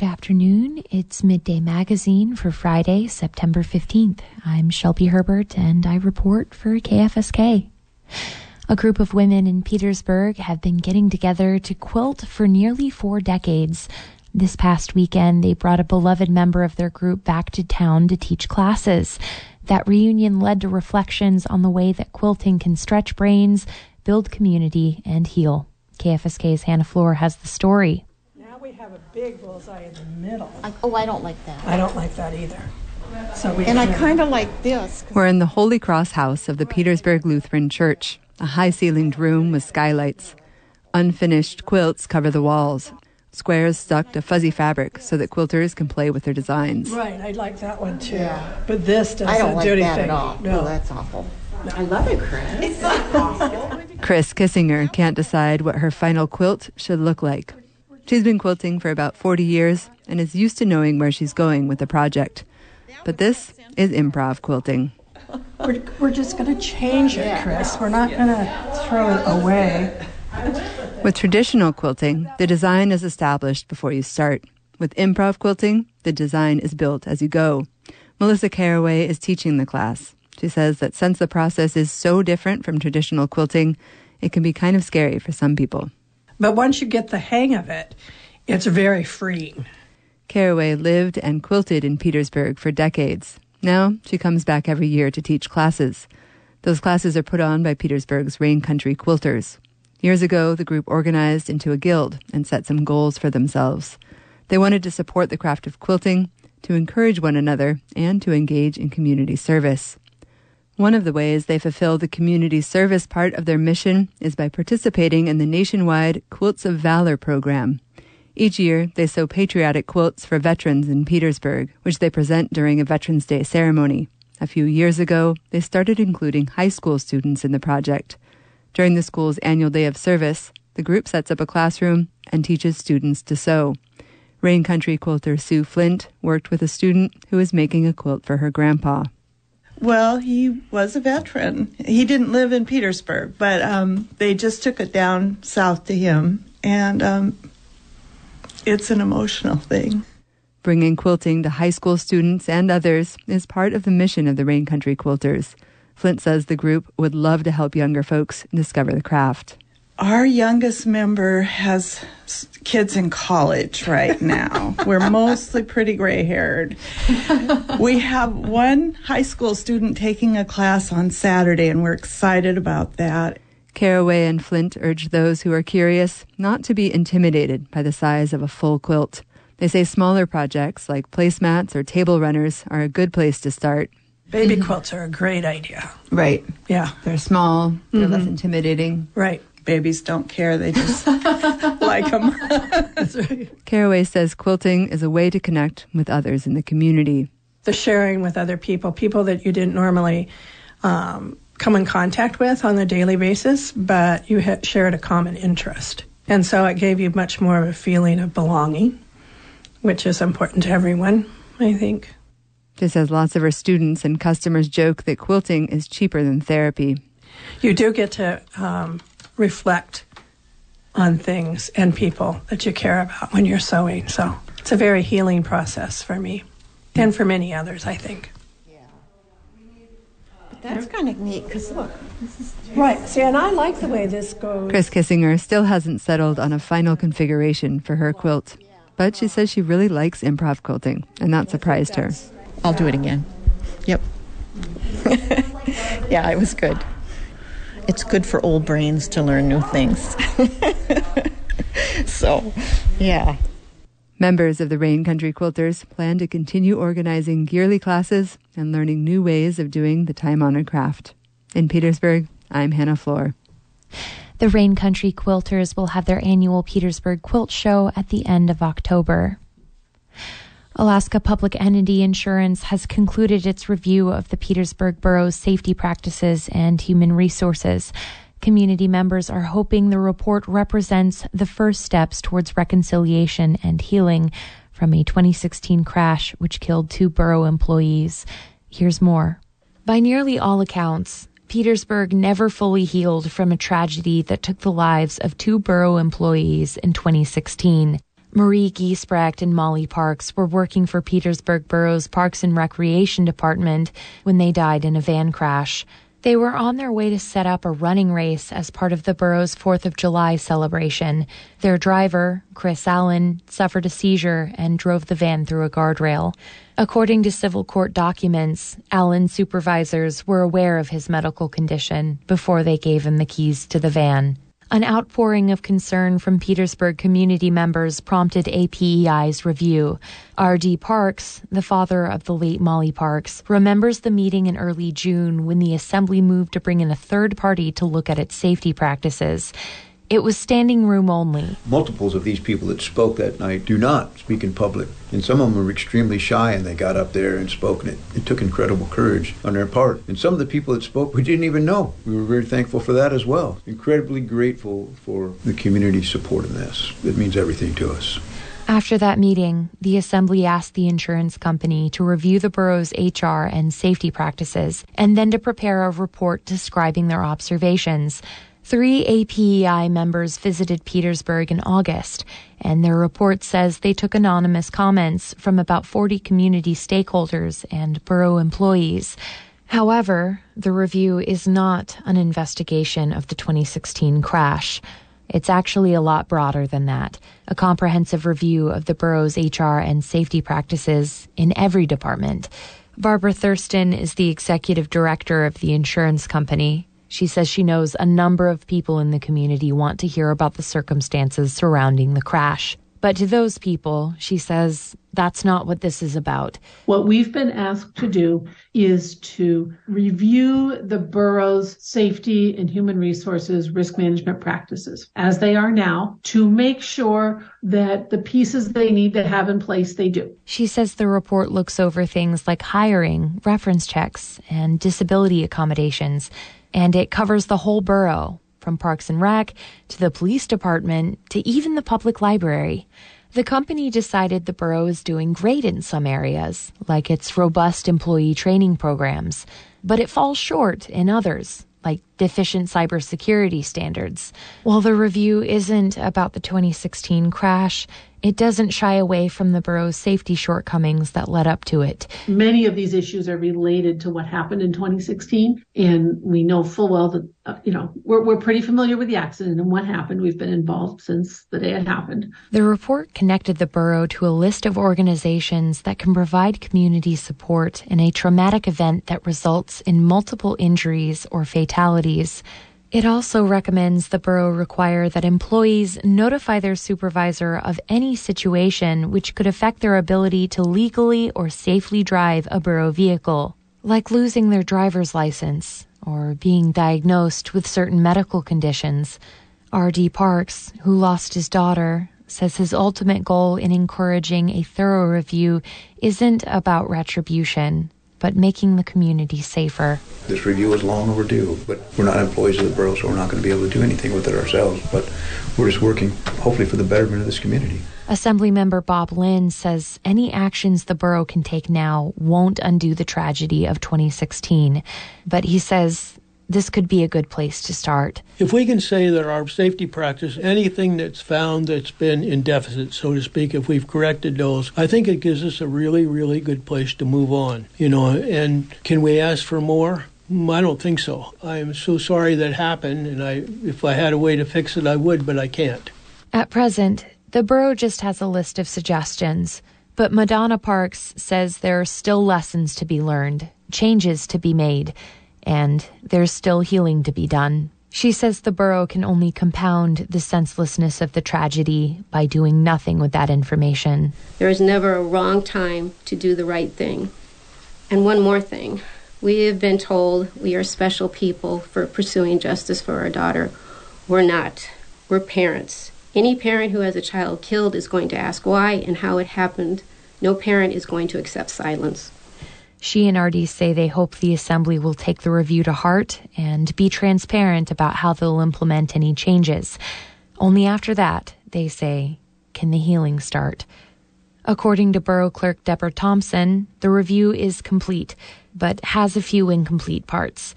Good afternoon. It's Midday Magazine for Friday, September 15th. I'm Shelby Herbert and I report for KFSK. A group of women in Petersburg have been getting together to quilt for nearly four decades. This past weekend, they brought a beloved member of their group back to town to teach classes. That reunion led to reflections on the way that quilting can stretch brains, build community, and heal. KFSK's Hannah Floor has the story. Now have a big bullseye in the middle. I, oh, I don't like that. I don't like that either. So we And I kind of like this. We're in the Holy Cross House of the Petersburg Lutheran Church, a high ceilinged room with skylights. Unfinished quilts cover the walls, squares stuck to fuzzy fabric so that quilters can play with their designs. Right, I like that one too. But this doesn't I don't like do that at all. No, No, that's awful. I love it, Chris. Chris Kissinger can't decide what her final quilt should look like. She's been quilting for about 40 years and is used to knowing where she's going with the project. But this is improv quilting. we're, we're just going to change it, Chris. We're not going to throw it away. With traditional quilting, the design is established before you start. With improv quilting, the design is built as you go. Melissa Caraway is teaching the class. She says that since the process is so different from traditional quilting, it can be kind of scary for some people. But once you get the hang of it, it's very freeing. Caraway lived and quilted in Petersburg for decades. Now she comes back every year to teach classes. Those classes are put on by Petersburg's Rain Country Quilters. Years ago, the group organized into a guild and set some goals for themselves. They wanted to support the craft of quilting, to encourage one another, and to engage in community service. One of the ways they fulfill the community service part of their mission is by participating in the nationwide Quilts of Valor program. Each year, they sew patriotic quilts for veterans in Petersburg, which they present during a Veterans Day ceremony. A few years ago, they started including high school students in the project. During the school's annual day of service, the group sets up a classroom and teaches students to sew. Rain Country quilter Sue Flint worked with a student who was making a quilt for her grandpa. Well, he was a veteran. He didn't live in Petersburg, but um, they just took it down south to him, and um, it's an emotional thing. Bringing quilting to high school students and others is part of the mission of the Rain Country Quilters. Flint says the group would love to help younger folks discover the craft. Our youngest member has kids in college right now. We're mostly pretty gray haired. We have one high school student taking a class on Saturday, and we're excited about that. Caraway and Flint urge those who are curious not to be intimidated by the size of a full quilt. They say smaller projects like placemats or table runners are a good place to start. Baby quilts are a great idea. Right. Yeah, They're small, they're less mm-hmm. intimidating. right. Babies don't care, they just like them. That's right. Caraway says quilting is a way to connect with others in the community. The sharing with other people, people that you didn't normally um, come in contact with on a daily basis, but you had shared a common interest. And so it gave you much more of a feeling of belonging, which is important to everyone, I think. She says lots of her students and customers joke that quilting is cheaper than therapy. You do get to um, reflect on things and people that you care about when you're sewing. So it's a very healing process for me and for many others, I think. Yeah. That's kind of neat because look, Right. See, and I like the way this goes. Chris Kissinger still hasn't settled on a final configuration for her quilt, but she says she really likes improv quilting, and that surprised her. I'll do it again. Yep. yeah, it was good. It's good for old brains to learn new things. so, yeah. Members of the Rain Country Quilters plan to continue organizing yearly classes and learning new ways of doing the time honored craft. In Petersburg, I'm Hannah Floor. The Rain Country Quilters will have their annual Petersburg Quilt Show at the end of October. Alaska Public Entity Insurance has concluded its review of the Petersburg Borough's safety practices and human resources. Community members are hoping the report represents the first steps towards reconciliation and healing from a 2016 crash which killed two borough employees. Here's more. By nearly all accounts, Petersburg never fully healed from a tragedy that took the lives of two borough employees in 2016. Marie Giesbrecht and Molly Parks were working for Petersburg Borough's Parks and Recreation Department when they died in a van crash. They were on their way to set up a running race as part of the borough's 4th of July celebration. Their driver, Chris Allen, suffered a seizure and drove the van through a guardrail. According to civil court documents, Allen's supervisors were aware of his medical condition before they gave him the keys to the van. An outpouring of concern from Petersburg community members prompted APEI's review. R.D. Parks, the father of the late Molly Parks, remembers the meeting in early June when the assembly moved to bring in a third party to look at its safety practices. It was standing room only. Multiples of these people that spoke that night do not speak in public. And some of them were extremely shy and they got up there and spoke. And it, it took incredible courage on their part. And some of the people that spoke we didn't even know. We were very thankful for that as well. Incredibly grateful for the community support in this. It means everything to us. After that meeting, the Assembly asked the insurance company to review the borough's HR and safety practices and then to prepare a report describing their observations. Three APEI members visited Petersburg in August, and their report says they took anonymous comments from about 40 community stakeholders and borough employees. However, the review is not an investigation of the 2016 crash. It's actually a lot broader than that. A comprehensive review of the borough's HR and safety practices in every department. Barbara Thurston is the executive director of the insurance company. She says she knows a number of people in the community want to hear about the circumstances surrounding the crash. But to those people, she says, that's not what this is about. What we've been asked to do is to review the borough's safety and human resources risk management practices as they are now to make sure that the pieces they need to have in place they do. She says the report looks over things like hiring, reference checks, and disability accommodations, and it covers the whole borough from Parks and Rec to the police department to even the public library. The company decided the borough is doing great in some areas, like its robust employee training programs, but it falls short in others, like deficient cybersecurity standards. While the review isn't about the 2016 crash, it doesn't shy away from the borough's safety shortcomings that led up to it. Many of these issues are related to what happened in 2016, and we know full well that, uh, you know, we're, we're pretty familiar with the accident and what happened. We've been involved since the day it happened. The report connected the borough to a list of organizations that can provide community support in a traumatic event that results in multiple injuries or fatalities. It also recommends the borough require that employees notify their supervisor of any situation which could affect their ability to legally or safely drive a borough vehicle, like losing their driver's license or being diagnosed with certain medical conditions. R.D. Parks, who lost his daughter, says his ultimate goal in encouraging a thorough review isn't about retribution but making the community safer. This review is long overdue, but we're not employees of the borough, so we're not going to be able to do anything with it ourselves. But we're just working, hopefully, for the betterment of this community. Assemblymember Bob Lynn says any actions the borough can take now won't undo the tragedy of 2016. But he says this could be a good place to start. If we can say that our safety practice, anything that's found that's been in deficit, so to speak, if we've corrected those, I think it gives us a really, really good place to move on. You know, and can we ask for more? I don't think so. I am so sorry that happened, and I, if I had a way to fix it, I would, but I can't. At present, the borough just has a list of suggestions, but Madonna Parks says there are still lessons to be learned, changes to be made, and there's still healing to be done. She says the borough can only compound the senselessness of the tragedy by doing nothing with that information. There is never a wrong time to do the right thing. And one more thing we have been told we are special people for pursuing justice for our daughter. We're not. We're parents. Any parent who has a child killed is going to ask why and how it happened. No parent is going to accept silence. She and RD say they hope the Assembly will take the review to heart and be transparent about how they'll implement any changes. Only after that, they say, can the healing start. According to Borough Clerk Deborah Thompson, the review is complete, but has a few incomplete parts.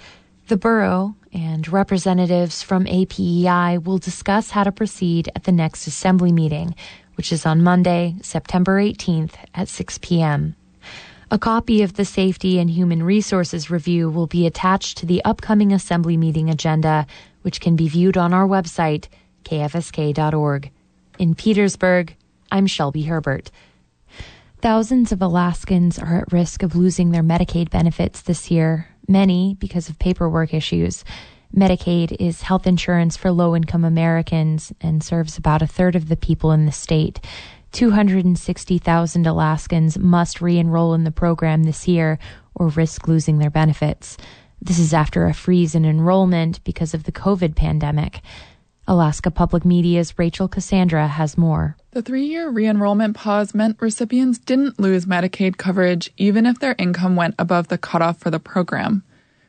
The borough and representatives from APEI will discuss how to proceed at the next assembly meeting, which is on Monday, September 18th at 6 p.m. A copy of the Safety and Human Resources Review will be attached to the upcoming Assembly meeting agenda, which can be viewed on our website, kfsk.org. In Petersburg, I'm Shelby Herbert. Thousands of Alaskans are at risk of losing their Medicaid benefits this year, many because of paperwork issues. Medicaid is health insurance for low income Americans and serves about a third of the people in the state. 260,000 Alaskans must re enroll in the program this year or risk losing their benefits. This is after a freeze in enrollment because of the COVID pandemic. Alaska Public Media's Rachel Cassandra has more. The three year re enrollment pause meant recipients didn't lose Medicaid coverage even if their income went above the cutoff for the program.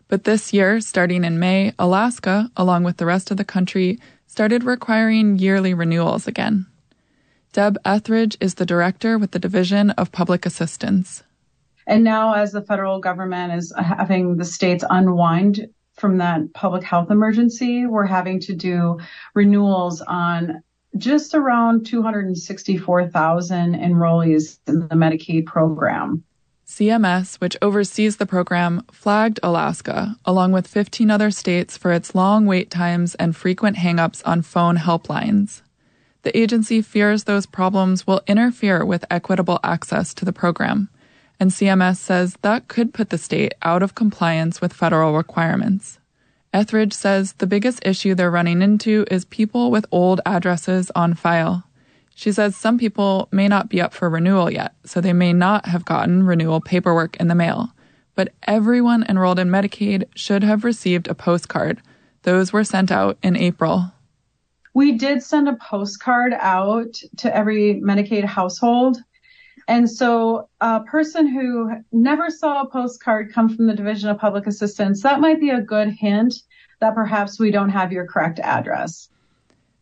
But this year, starting in May, Alaska, along with the rest of the country, started requiring yearly renewals again. Deb Etheridge is the director with the Division of Public Assistance. And now, as the federal government is having the states unwind from that public health emergency, we're having to do renewals on just around 264,000 enrollees in the Medicaid program. CMS, which oversees the program, flagged Alaska, along with 15 other states, for its long wait times and frequent hangups on phone helplines. The agency fears those problems will interfere with equitable access to the program, and CMS says that could put the state out of compliance with federal requirements. Etheridge says the biggest issue they're running into is people with old addresses on file. She says some people may not be up for renewal yet, so they may not have gotten renewal paperwork in the mail. But everyone enrolled in Medicaid should have received a postcard. Those were sent out in April we did send a postcard out to every Medicaid household. And so a person who never saw a postcard come from the Division of Public Assistance, that might be a good hint that perhaps we don't have your correct address.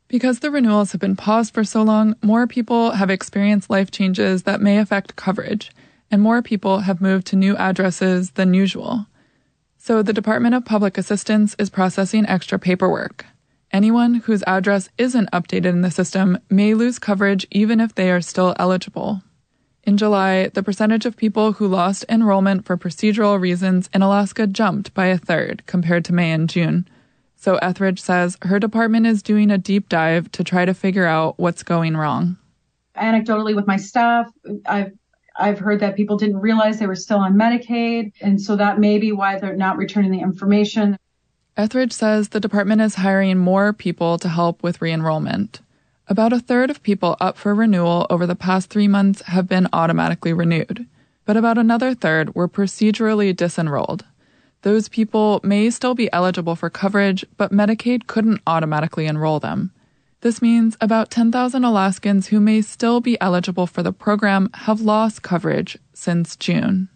Because the renewals have been paused for so long, more people have experienced life changes that may affect coverage, and more people have moved to new addresses than usual. So the Department of Public Assistance is processing extra paperwork. Anyone whose address isn't updated in the system may lose coverage even if they are still eligible. In July, the percentage of people who lost enrollment for procedural reasons in Alaska jumped by a third compared to May and June. So Etheridge says her department is doing a deep dive to try to figure out what's going wrong. Anecdotally, with my staff, I've I've heard that people didn't realize they were still on Medicaid, and so that may be why they're not returning the information. Etheridge says the department is hiring more people to help with re enrollment. About a third of people up for renewal over the past three months have been automatically renewed, but about another third were procedurally disenrolled. Those people may still be eligible for coverage, but Medicaid couldn't automatically enroll them. This means about 10,000 Alaskans who may still be eligible for the program have lost coverage since June.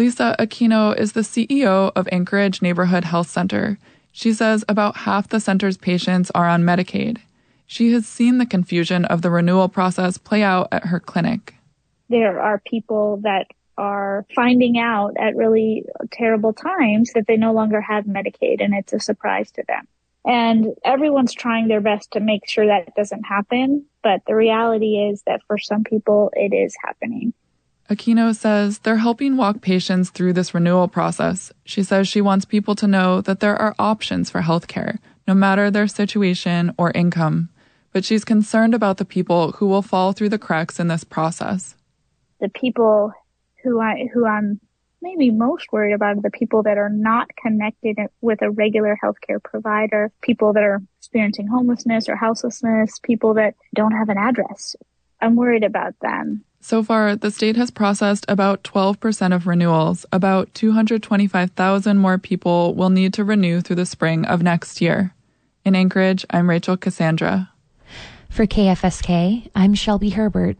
Lisa Aquino is the CEO of Anchorage Neighborhood Health Center. She says about half the center's patients are on Medicaid. She has seen the confusion of the renewal process play out at her clinic. There are people that are finding out at really terrible times that they no longer have Medicaid and it's a surprise to them. And everyone's trying their best to make sure that doesn't happen. But the reality is that for some people, it is happening. Aquino says they're helping walk patients through this renewal process. She says she wants people to know that there are options for healthcare, no matter their situation or income. But she's concerned about the people who will fall through the cracks in this process. The people who I who I'm maybe most worried about are the people that are not connected with a regular healthcare provider, people that are experiencing homelessness or houselessness, people that don't have an address. I'm worried about them. So far, the state has processed about 12% of renewals. About 225,000 more people will need to renew through the spring of next year. In Anchorage, I'm Rachel Cassandra. For KFSK, I'm Shelby Herbert.